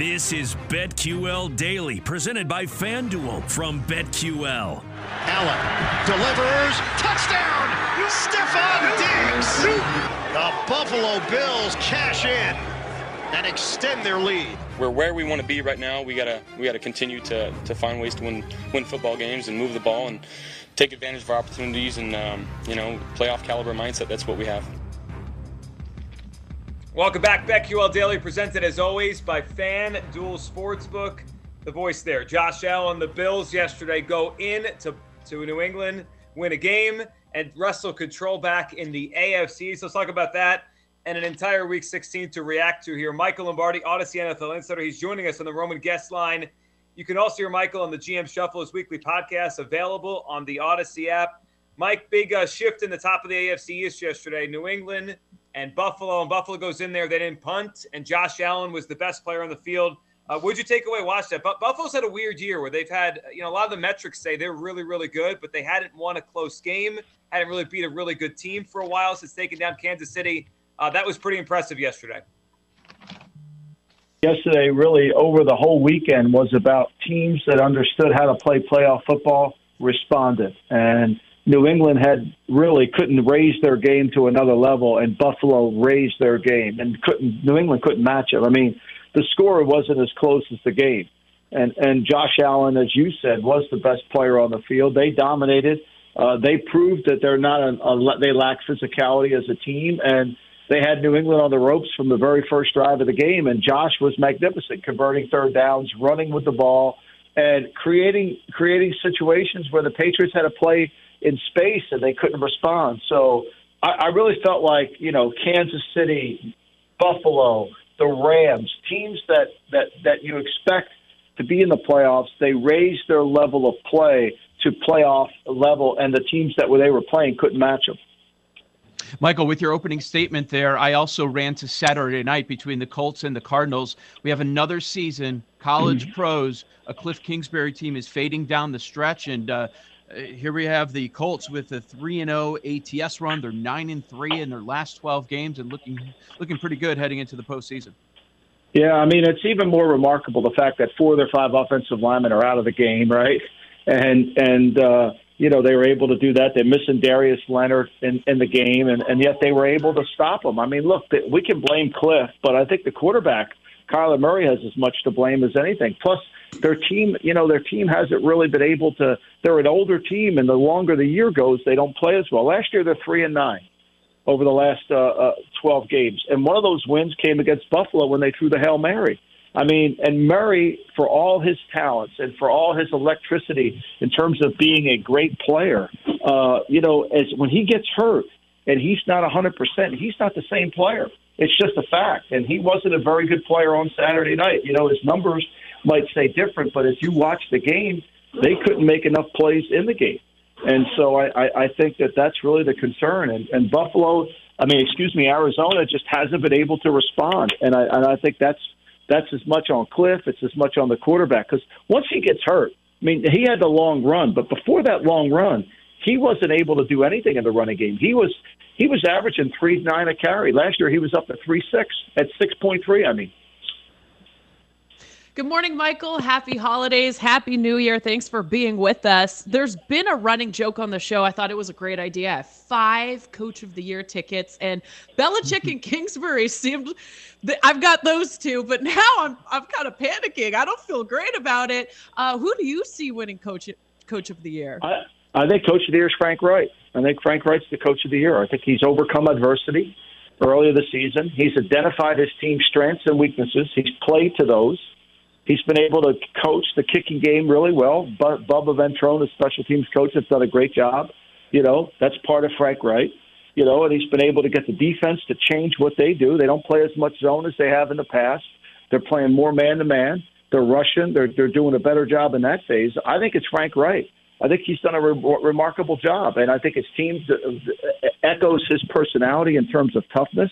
This is BetQL Daily, presented by FanDuel from BetQL. Allen delivers, touchdown! Stefon Diggs! The Buffalo Bills cash in and extend their lead. We're where we want to be right now. We gotta we gotta continue to, to find ways to win win football games and move the ball and take advantage of our opportunities and um, you know playoff caliber mindset. That's what we have. Welcome back, BetQL Daily, presented as always by FanDuel Sportsbook. The voice there, Josh Allen. The Bills yesterday go in to, to New England, win a game, and wrestle control back in the AFC. So let's talk about that and an entire Week 16 to react to here. Michael Lombardi, Audacy NFL Insider. He's joining us on the Roman guest line. You can also hear Michael on the GM Shuffle, his weekly podcast, available on the Audacy app. Mike, big uh, shift in the top of the AFC East yesterday. New England and Buffalo, and Buffalo goes in there. They didn't punt, and Josh Allen was the best player on the field. Uh, what'd you take away? Watch that. But Buffalo's had a weird year where they've had, you know, a lot of the metrics say they're really, really good, but they hadn't won a close game, hadn't really beat a really good team for a while since taking down Kansas City. Uh, that was pretty impressive yesterday. Yesterday, really over the whole weekend, was about teams that understood how to play playoff football responded, and New England had really couldn't raise their game to another level, and Buffalo raised their game, and couldn't New England couldn't match it. I mean, the score wasn't as close as the game, and and Josh Allen, as you said, was the best player on the field. They dominated. Uh, they proved that they're not a, a they lack physicality as a team, and they had New England on the ropes from the very first drive of the game. And Josh was magnificent, converting third downs, running with the ball, and creating creating situations where the Patriots had to play in space and they couldn't respond. So I, I really felt like you know Kansas City, Buffalo, the Rams, teams that that that you expect to be in the playoffs, they raised their level of play to playoff level, and the teams that were they were playing couldn't match them. Michael, with your opening statement there, I also ran to Saturday night between the Colts and the Cardinals. We have another season, college mm-hmm. pros. A Cliff Kingsbury team is fading down the stretch, and uh, here we have the Colts with a three and zero oh ATS run. They're nine and three in their last twelve games, and looking looking pretty good heading into the postseason. Yeah, I mean it's even more remarkable the fact that four of their five offensive linemen are out of the game, right? And and uh, you know they were able to do that. They're missing Darius Leonard in, in the game, and and yet they were able to stop them. I mean, look, we can blame Cliff, but I think the quarterback Kyler Murray has as much to blame as anything. Plus their team, you know, their team hasn't really been able to. They're an older team, and the longer the year goes, they don't play as well. Last year, they're three and nine over the last uh, uh, 12 games, and one of those wins came against Buffalo when they threw the hail mary. I mean, and Murray, for all his talents and for all his electricity in terms of being a great player, uh, you know, as when he gets hurt and he's not 100%, he's not the same player. It's just a fact. And he wasn't a very good player on Saturday night. You know, his numbers might say different, but as you watch the game, they couldn't make enough plays in the game. And so I, I, I think that that's really the concern. And, and Buffalo, I mean, excuse me, Arizona just hasn't been able to respond. And I, and I think that's that's as much on Cliff, it's as much on the quarterback. Because once he gets hurt, I mean, he had the long run, but before that long run, he wasn't able to do anything in the running game. He was he was averaging three nine a carry. Last year he was up to three six at six point three. I mean, Good morning, Michael. Happy holidays. Happy New Year. Thanks for being with us. There's been a running joke on the show. I thought it was a great idea. I have five Coach of the Year tickets, and Belichick and Kingsbury seemed. I've got those two, but now I'm I'm kind of panicking. I don't feel great about it. Uh, who do you see winning Coach Coach of the Year? I, I think Coach of the Year is Frank Reich. I think Frank Reich's the coach of the year. I think he's overcome adversity earlier this season. He's identified his team's strengths and weaknesses. He's played to those. He's been able to coach the kicking game really well. Bubba Ventrone, the special teams coach, has done a great job. You know, that's part of Frank Reich. You know, and he's been able to get the defense to change what they do. They don't play as much zone as they have in the past. They're playing more man to man. They're rushing. They're they're doing a better job in that phase. I think it's Frank Reich. I think he's done a re- remarkable job, and I think his team uh, echoes his personality in terms of toughness.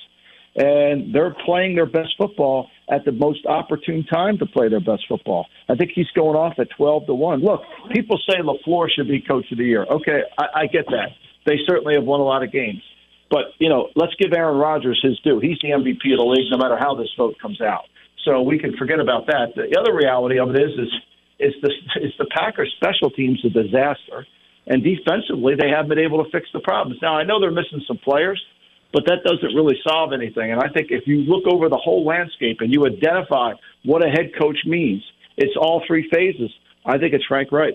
And they're playing their best football at the most opportune time to play their best football. I think he's going off at twelve to one. Look, people say Lafleur should be coach of the year. Okay, I, I get that. They certainly have won a lot of games, but you know, let's give Aaron Rodgers his due. He's the MVP of the league, no matter how this vote comes out. So we can forget about that. The other reality of it is, is is the is the Packers special teams a disaster, and defensively they haven't been able to fix the problems. Now I know they're missing some players, but that doesn't really solve anything. And I think if you look over the whole landscape and you identify what a head coach means, it's all three phases. I think it's Frank Reich.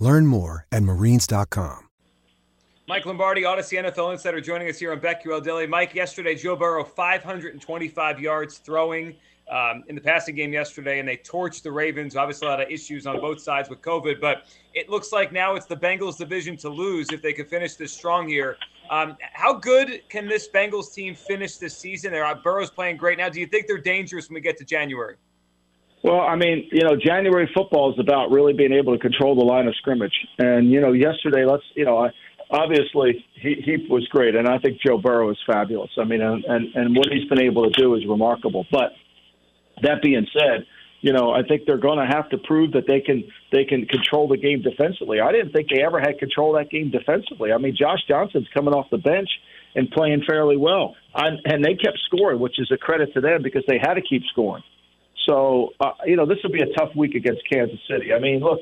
Learn more at marines.com. Mike Lombardi, Audacy NFL Insider, joining us here on BetQL Daily. Mike, yesterday, Joe Burrow, 525 yards throwing um, in the passing game yesterday, and they torched the Ravens. Obviously, a lot of issues on both sides with COVID, but it looks like now it's the Bengals' division to lose if they can finish this strong here. Um, how good can this Bengals team finish this season? They're, Burrow's playing great now. Do you think they're dangerous when we get to January? Well, I mean, you know, January football is about really being able to control the line of scrimmage. And you know, yesterday, let's you know, obviously he he was great, and I think Joe Burrow is fabulous. I mean, and and, and what he's been able to do is remarkable. But that being said, you know, I think they're going to have to prove that they can they can control the game defensively. I didn't think they ever had control of that game defensively. I mean, Josh Johnson's coming off the bench and playing fairly well, I, and they kept scoring, which is a credit to them because they had to keep scoring. So, uh, you know, this will be a tough week against Kansas City. I mean, look,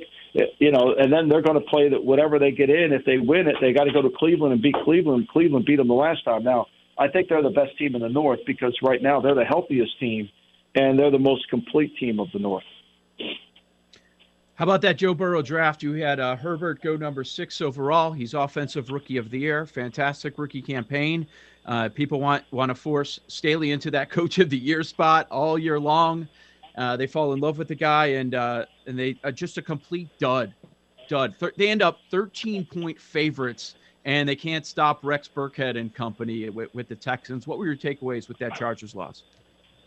you know, and then they're going to play that whatever they get in. If they win it, they got to go to Cleveland and beat Cleveland. Cleveland beat them the last time. Now, I think they're the best team in the North because right now they're the healthiest team and they're the most complete team of the North. How about that Joe Burrow draft? You had uh, Herbert go number six overall. He's offensive rookie of the year. Fantastic rookie campaign. Uh, people want want to force Staley into that coach of the year spot all year long. Uh, they fall in love with the guy, and uh, and they uh, just a complete dud, dud. Th- they end up 13 point favorites, and they can't stop Rex Burkhead and company with, with the Texans. What were your takeaways with that Chargers loss?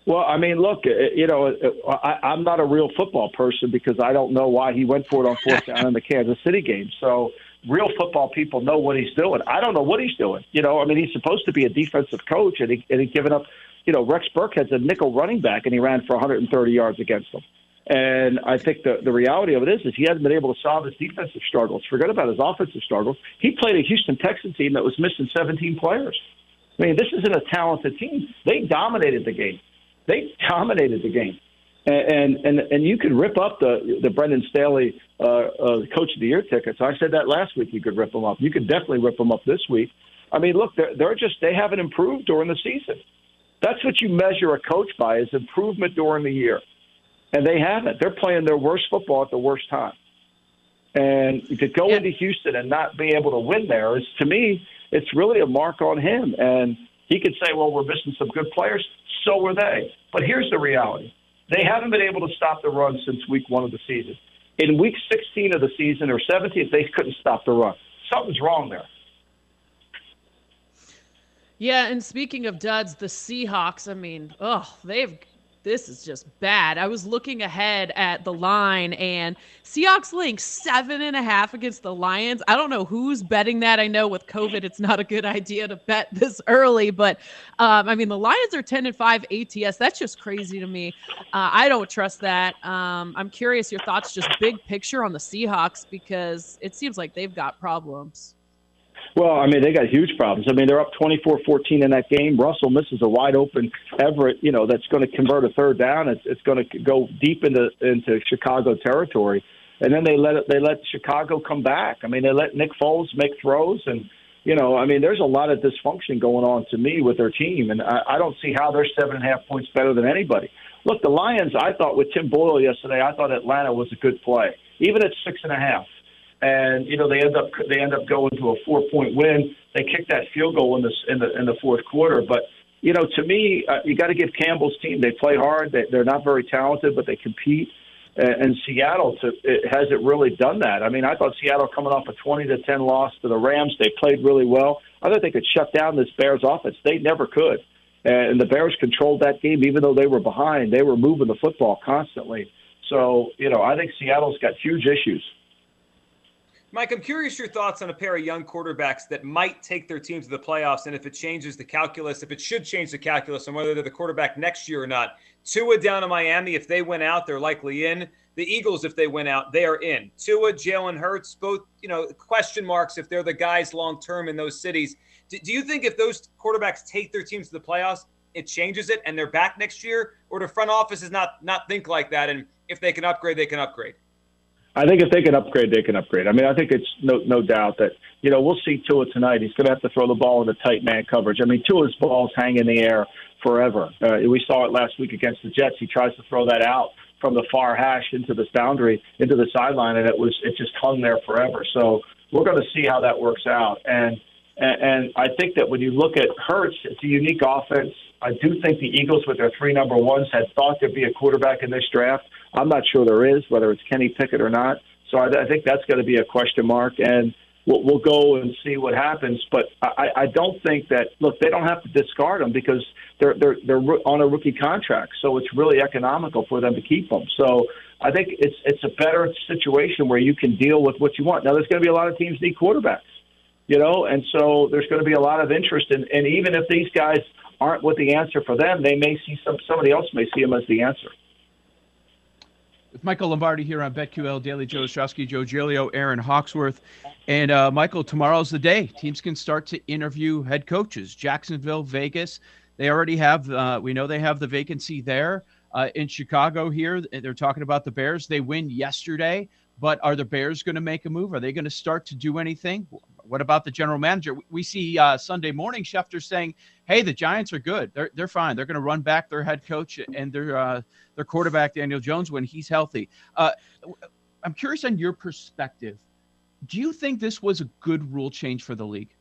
Well, I mean, look, you know, I, I'm not a real football person because I don't know why he went for it on fourth down in the Kansas City game. So real football people know what he's doing. I don't know what he's doing. You know, I mean, he's supposed to be a defensive coach, and, he, and he's given up you know, Rex Burkhead's a nickel running back, and he ran for 130 yards against them. And I think the the reality of it is, is he hasn't been able to solve his defensive struggles. Forget about his offensive struggles. He played a Houston Texan team that was missing 17 players. I mean, this isn't a talented team. They dominated the game. They dominated the game. And and and you could rip up the the Brandon Staley uh, uh, Coach of the Year tickets. I said that last week. You could rip them up. You could definitely rip them up this week. I mean, look, they're, they're just they haven't improved during the season. That's what you measure a coach by is improvement during the year. And they haven't. They're playing their worst football at the worst time. And to go yeah. into Houston and not be able to win there is, to me, it's really a mark on him. And he could say, well, we're missing some good players. So were they. But here's the reality they haven't been able to stop the run since week one of the season. In week 16 of the season or 17, they couldn't stop the run. Something's wrong there. Yeah, and speaking of duds, the Seahawks, I mean, oh, they've this is just bad. I was looking ahead at the line and Seahawks link seven and a half against the Lions. I don't know who's betting that. I know with COVID, it's not a good idea to bet this early, but um, I mean, the Lions are 10 and five ATS. That's just crazy to me. Uh, I don't trust that. Um, I'm curious your thoughts, just big picture on the Seahawks, because it seems like they've got problems. Well, I mean, they got huge problems. I mean, they're up 24-14 in that game. Russell misses a wide open Everett, you know, that's going to convert a third down. It's, it's going to go deep into into Chicago territory, and then they let they let Chicago come back. I mean, they let Nick Foles make throws, and you know, I mean, there's a lot of dysfunction going on to me with their team, and I, I don't see how they're seven and a half points better than anybody. Look, the Lions. I thought with Tim Boyle yesterday, I thought Atlanta was a good play, even at six and a half and you know they end up they end up going to a four point win. They kicked that field goal in the in the in the fourth quarter, but you know to me uh, you got to give Campbell's team they play hard. They, they're not very talented, but they compete. And Seattle to, it hasn't really done that. I mean, I thought Seattle coming off a twenty to ten loss to the Rams, they played really well. I thought they could shut down this Bears offense. They never could, and the Bears controlled that game even though they were behind. They were moving the football constantly. So you know, I think Seattle's got huge issues. Mike, I'm curious your thoughts on a pair of young quarterbacks that might take their team to the playoffs, and if it changes the calculus, if it should change the calculus on whether they're the quarterback next year or not. Tua down in Miami, if they win out, they're likely in. The Eagles, if they win out, they are in. Tua, Jalen Hurts, both you know question marks if they're the guys long term in those cities. Do, do you think if those quarterbacks take their teams to the playoffs, it changes it and they're back next year, or the front office is not not think like that? And if they can upgrade, they can upgrade. I think if they can upgrade, they can upgrade. I mean, I think it's no no doubt that you know we'll see Tua tonight. He's going to have to throw the ball in into tight man coverage. I mean, Tua's balls hang in the air forever. Uh, we saw it last week against the Jets. He tries to throw that out from the far hash into this boundary into the sideline, and it was it just hung there forever. So we're going to see how that works out. And and, I think that when you look at Hurts, it's a unique offense. I do think the Eagles, with their three number ones, had thought there'd be a quarterback in this draft. I'm not sure there is, whether it's Kenny Pickett or not. So I, I think that's going to be a question mark, and we'll, we'll go and see what happens. But I, I don't think that look they don't have to discard them because they're they're they're on a rookie contract, so it's really economical for them to keep them. So I think it's it's a better situation where you can deal with what you want. Now there's going to be a lot of teams need quarterbacks, you know, and so there's going to be a lot of interest. in and even if these guys aren't what the answer for them, they may see some somebody else may see them as the answer with Michael Lombardi here on BetQL Daily, Joe Ostrowski, Joe Giglio, Aaron Hawksworth. And uh, Michael, tomorrow's the day. Teams can start to interview head coaches. Jacksonville, Vegas, they already have, uh, we know they have the vacancy there. Uh, in Chicago here, they're talking about the Bears. They win yesterday, but are the Bears going to make a move? Are they going to start to do anything? What about the general manager? We see uh, Sunday morning Schefter saying, "Hey, the Giants are good. They're they're fine. They're going to run back their head coach and their uh, their quarterback Daniel Jones when he's healthy." Uh, I'm curious on your perspective. Do you think this was a good rule change for the league?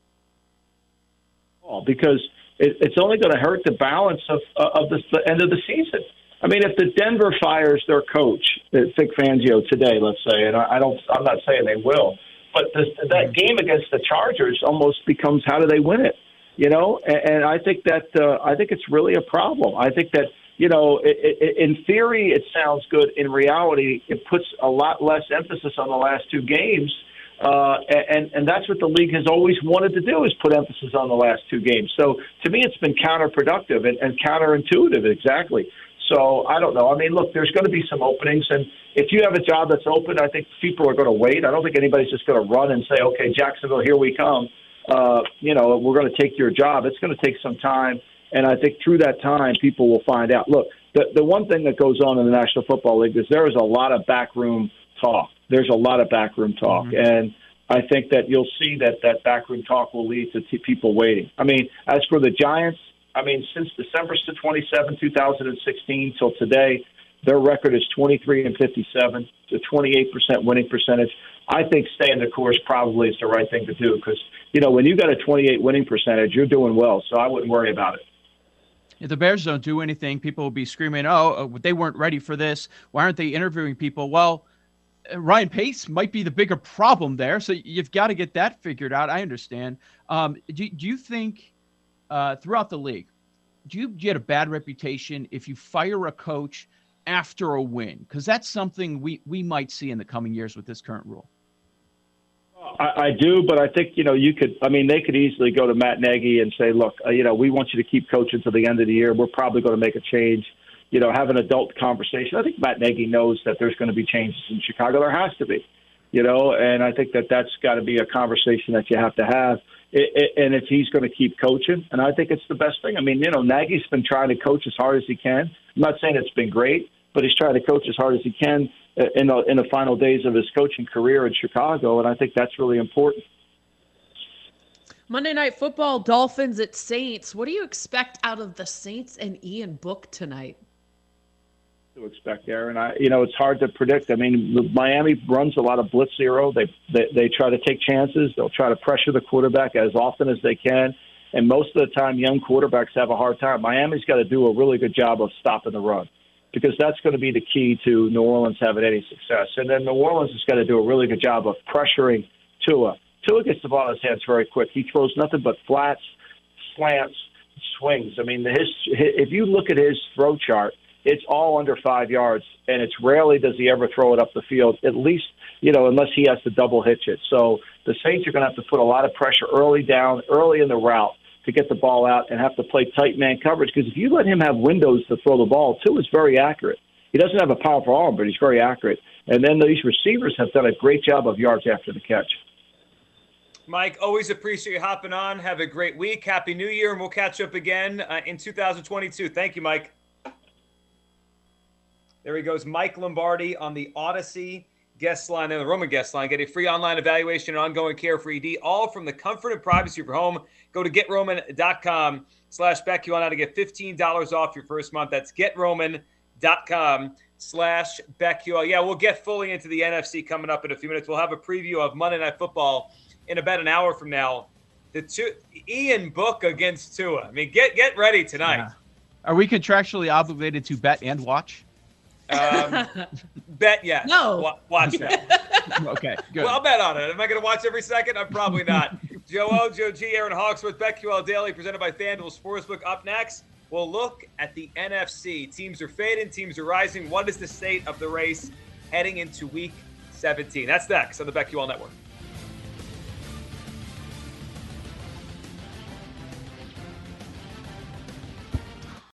Oh, because it, it's only going to hurt the balance of of the, the end of the season. I mean, if the Denver fires their coach, Vic Fangio today, let's say, and I don't, I'm not saying they will, but this, that game against the Chargers almost becomes how do they win it? You know, and, and I think that uh, I think it's really a problem. I think that you know, it, it, in theory, it sounds good. In reality, it puts a lot less emphasis on the last two games. Uh, and and that's what the league has always wanted to do is put emphasis on the last two games. So to me, it's been counterproductive and, and counterintuitive. Exactly. So I don't know. I mean, look, there's going to be some openings, and if you have a job that's open, I think people are going to wait. I don't think anybody's just going to run and say, "Okay, Jacksonville, here we come." Uh, you know, we're going to take your job. It's going to take some time, and I think through that time, people will find out. Look, the the one thing that goes on in the National Football League is there is a lot of backroom talk. There's a lot of backroom talk, mm-hmm. and I think that you'll see that that backroom talk will lead to t- people waiting. I mean, as for the Giants, I mean, since December 27, 2016 till today, their record is 23 and 57, to 28% winning percentage. I think staying the course probably is the right thing to do because, you know, when you got a 28 winning percentage, you're doing well. So I wouldn't worry about it. If the Bears don't do anything, people will be screaming, oh, uh, they weren't ready for this. Why aren't they interviewing people? Well, uh, Ryan Pace might be the bigger problem there. So you've got to get that figured out. I understand. Um, do, do you think uh, throughout the league, do you get a bad reputation if you fire a coach after a win? Because that's something we we might see in the coming years with this current rule. I, I do, but I think you know you could. I mean, they could easily go to Matt Nagy and say, "Look, uh, you know, we want you to keep coaching to the end of the year. We're probably going to make a change." You know, have an adult conversation. I think Matt Nagy knows that there's going to be changes in Chicago. There has to be, you know, and I think that that's got to be a conversation that you have to have. It, it, and if he's going to keep coaching, and I think it's the best thing. I mean, you know, Nagy's been trying to coach as hard as he can. I'm not saying it's been great, but he's trying to coach as hard as he can uh, in the in the final days of his coaching career in Chicago, and I think that's really important. Monday Night Football, Dolphins at Saints. What do you expect out of the Saints and Ian Book tonight? To expect, Aaron. I, you know, it's hard to predict. I mean, Miami runs a lot of blitz zero. They, they they try to take chances. They'll try to pressure the quarterback as often as they can. And most of the time, young quarterbacks have a hard time. Miami's got to do a really good job of stopping the run because that's going to be the key to New Orleans having any success. And then New Orleans is going to do a really good job of pressuring Tua. Tua gets the ball in his hands very quick. He throws nothing but flats, slants, swings. I mean, his, if you look at his throw chart, it's all under five yards, and it's rarely does he ever throw it up the field. At least, you know, unless he has to double hitch it. So the Saints are going to have to put a lot of pressure early down, early in the route to get the ball out and have to play tight man coverage. Because if you let him have windows to throw the ball, Tua, is very accurate. He doesn't have a powerful arm, but he's very accurate. And then these receivers have done a great job of yards after the catch. Mike, always appreciate you hopping on. Have a great week. Happy New Year, and we'll catch up again uh, in 2022. Thank you, Mike. There he goes, Mike Lombardi on the Audacy guest line and the Roman guest line. Get a free online evaluation and ongoing care for ED, all from the comfort and privacy of your home. Go to getroman.com slash BetQL now to get $15 off your first month. That's getroman.com slash BetQL. Yeah, we'll get fully into the NFC coming up in a few minutes. We'll have a preview of Monday Night Football in about an hour from now. The two Ian Book against Tua. I mean, get get ready tonight. Yeah. Are we contractually obligated to bet and watch? Um, bet yes. No. watch that. okay, good. Well, I'll bet on it. Am I going to watch every second? I'm probably not. Joe O, Joe G, Aaron Hawksworth, BetQL Daily, presented by FanDuel Sportsbook. Up next, we'll look at the NFC. Teams are fading, teams are rising. What is the state of the race heading into week 17? That's next on the BetQL Network.